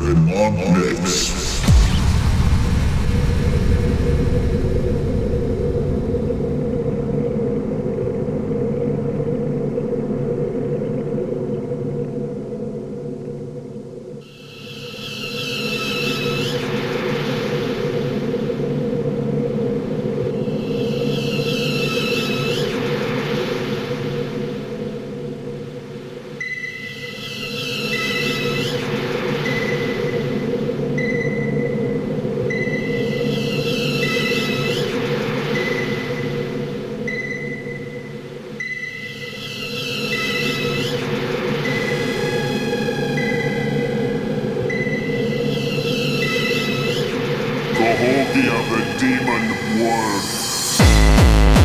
On mix. The Demon Worm.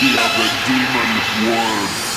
The Demon Worm.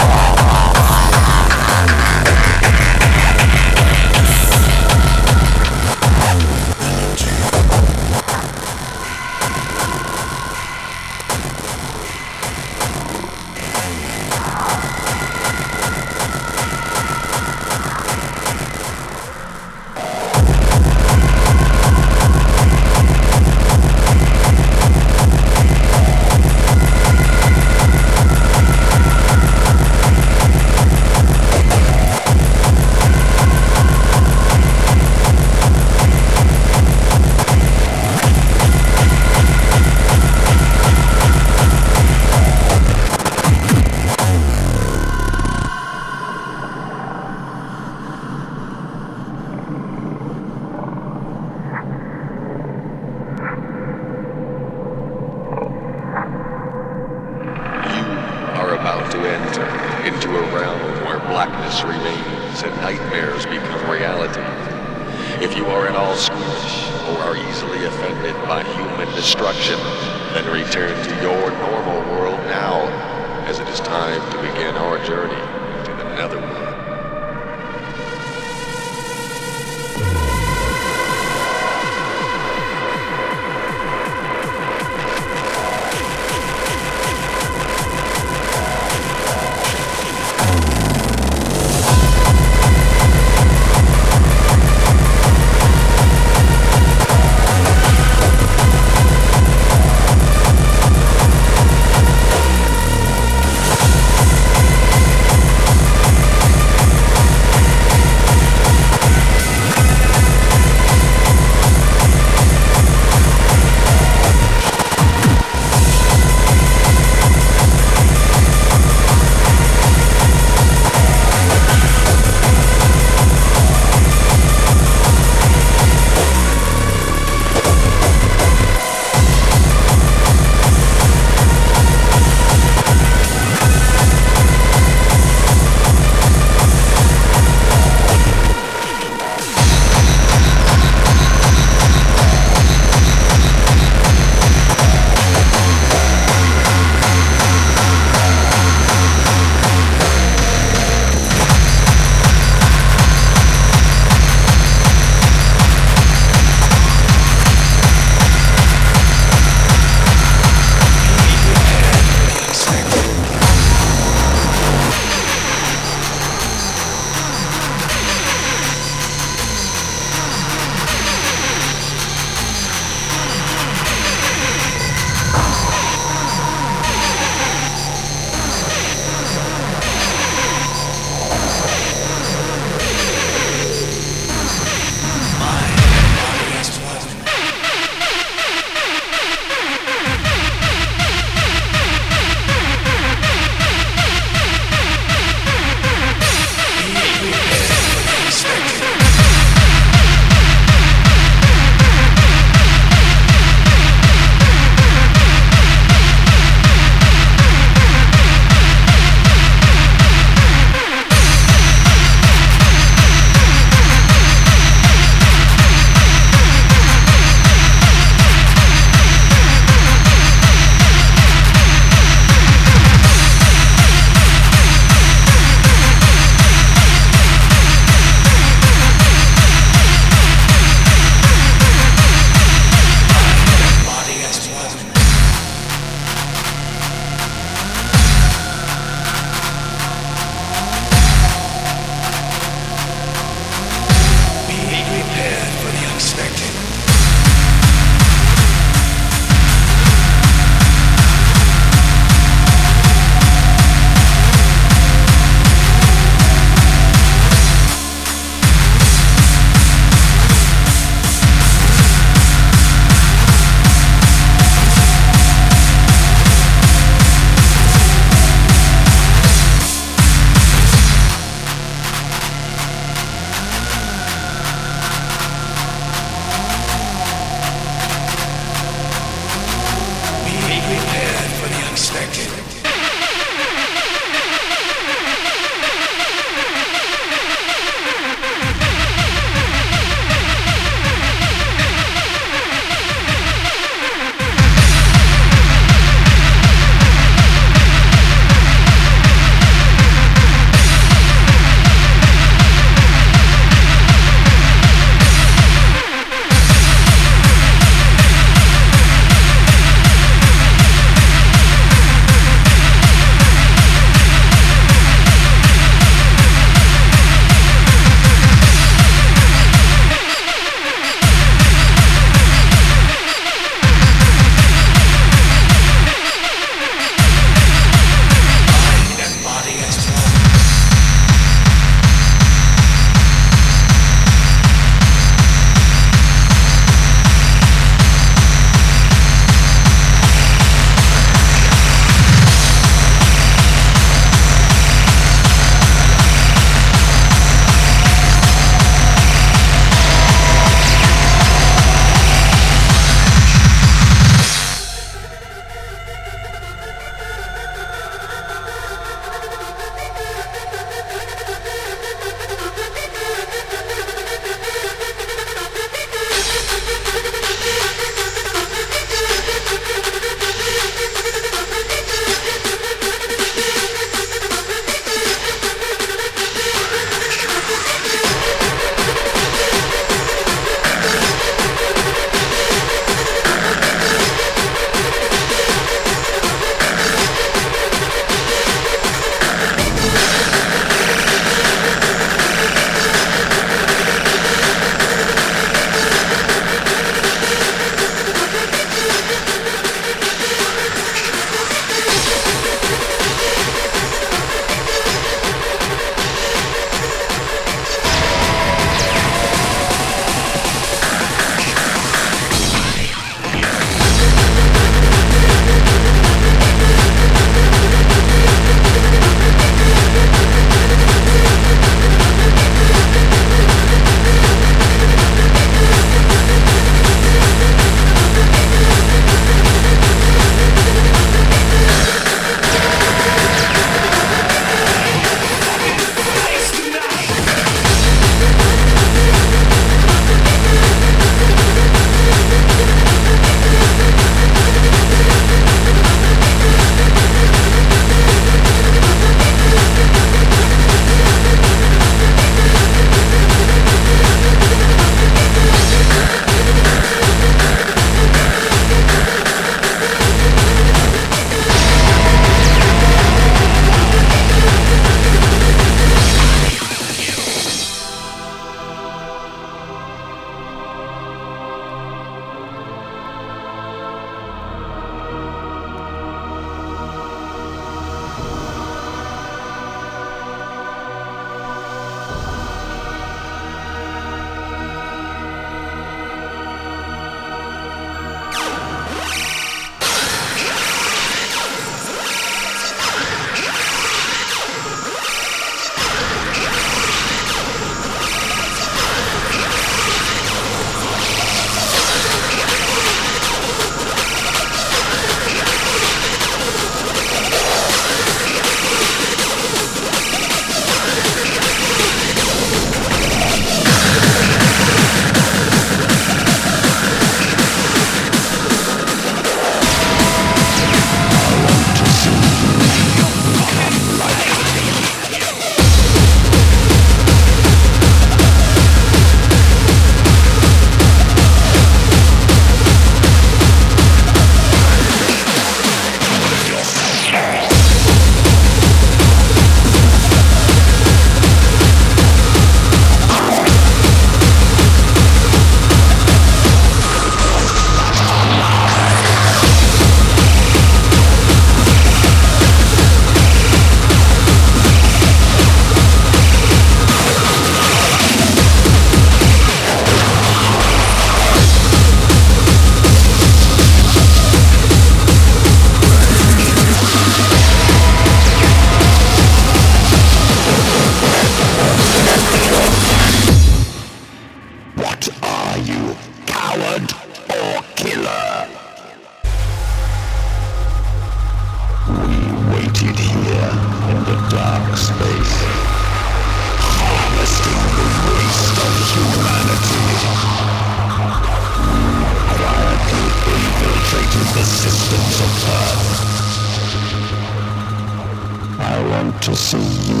See you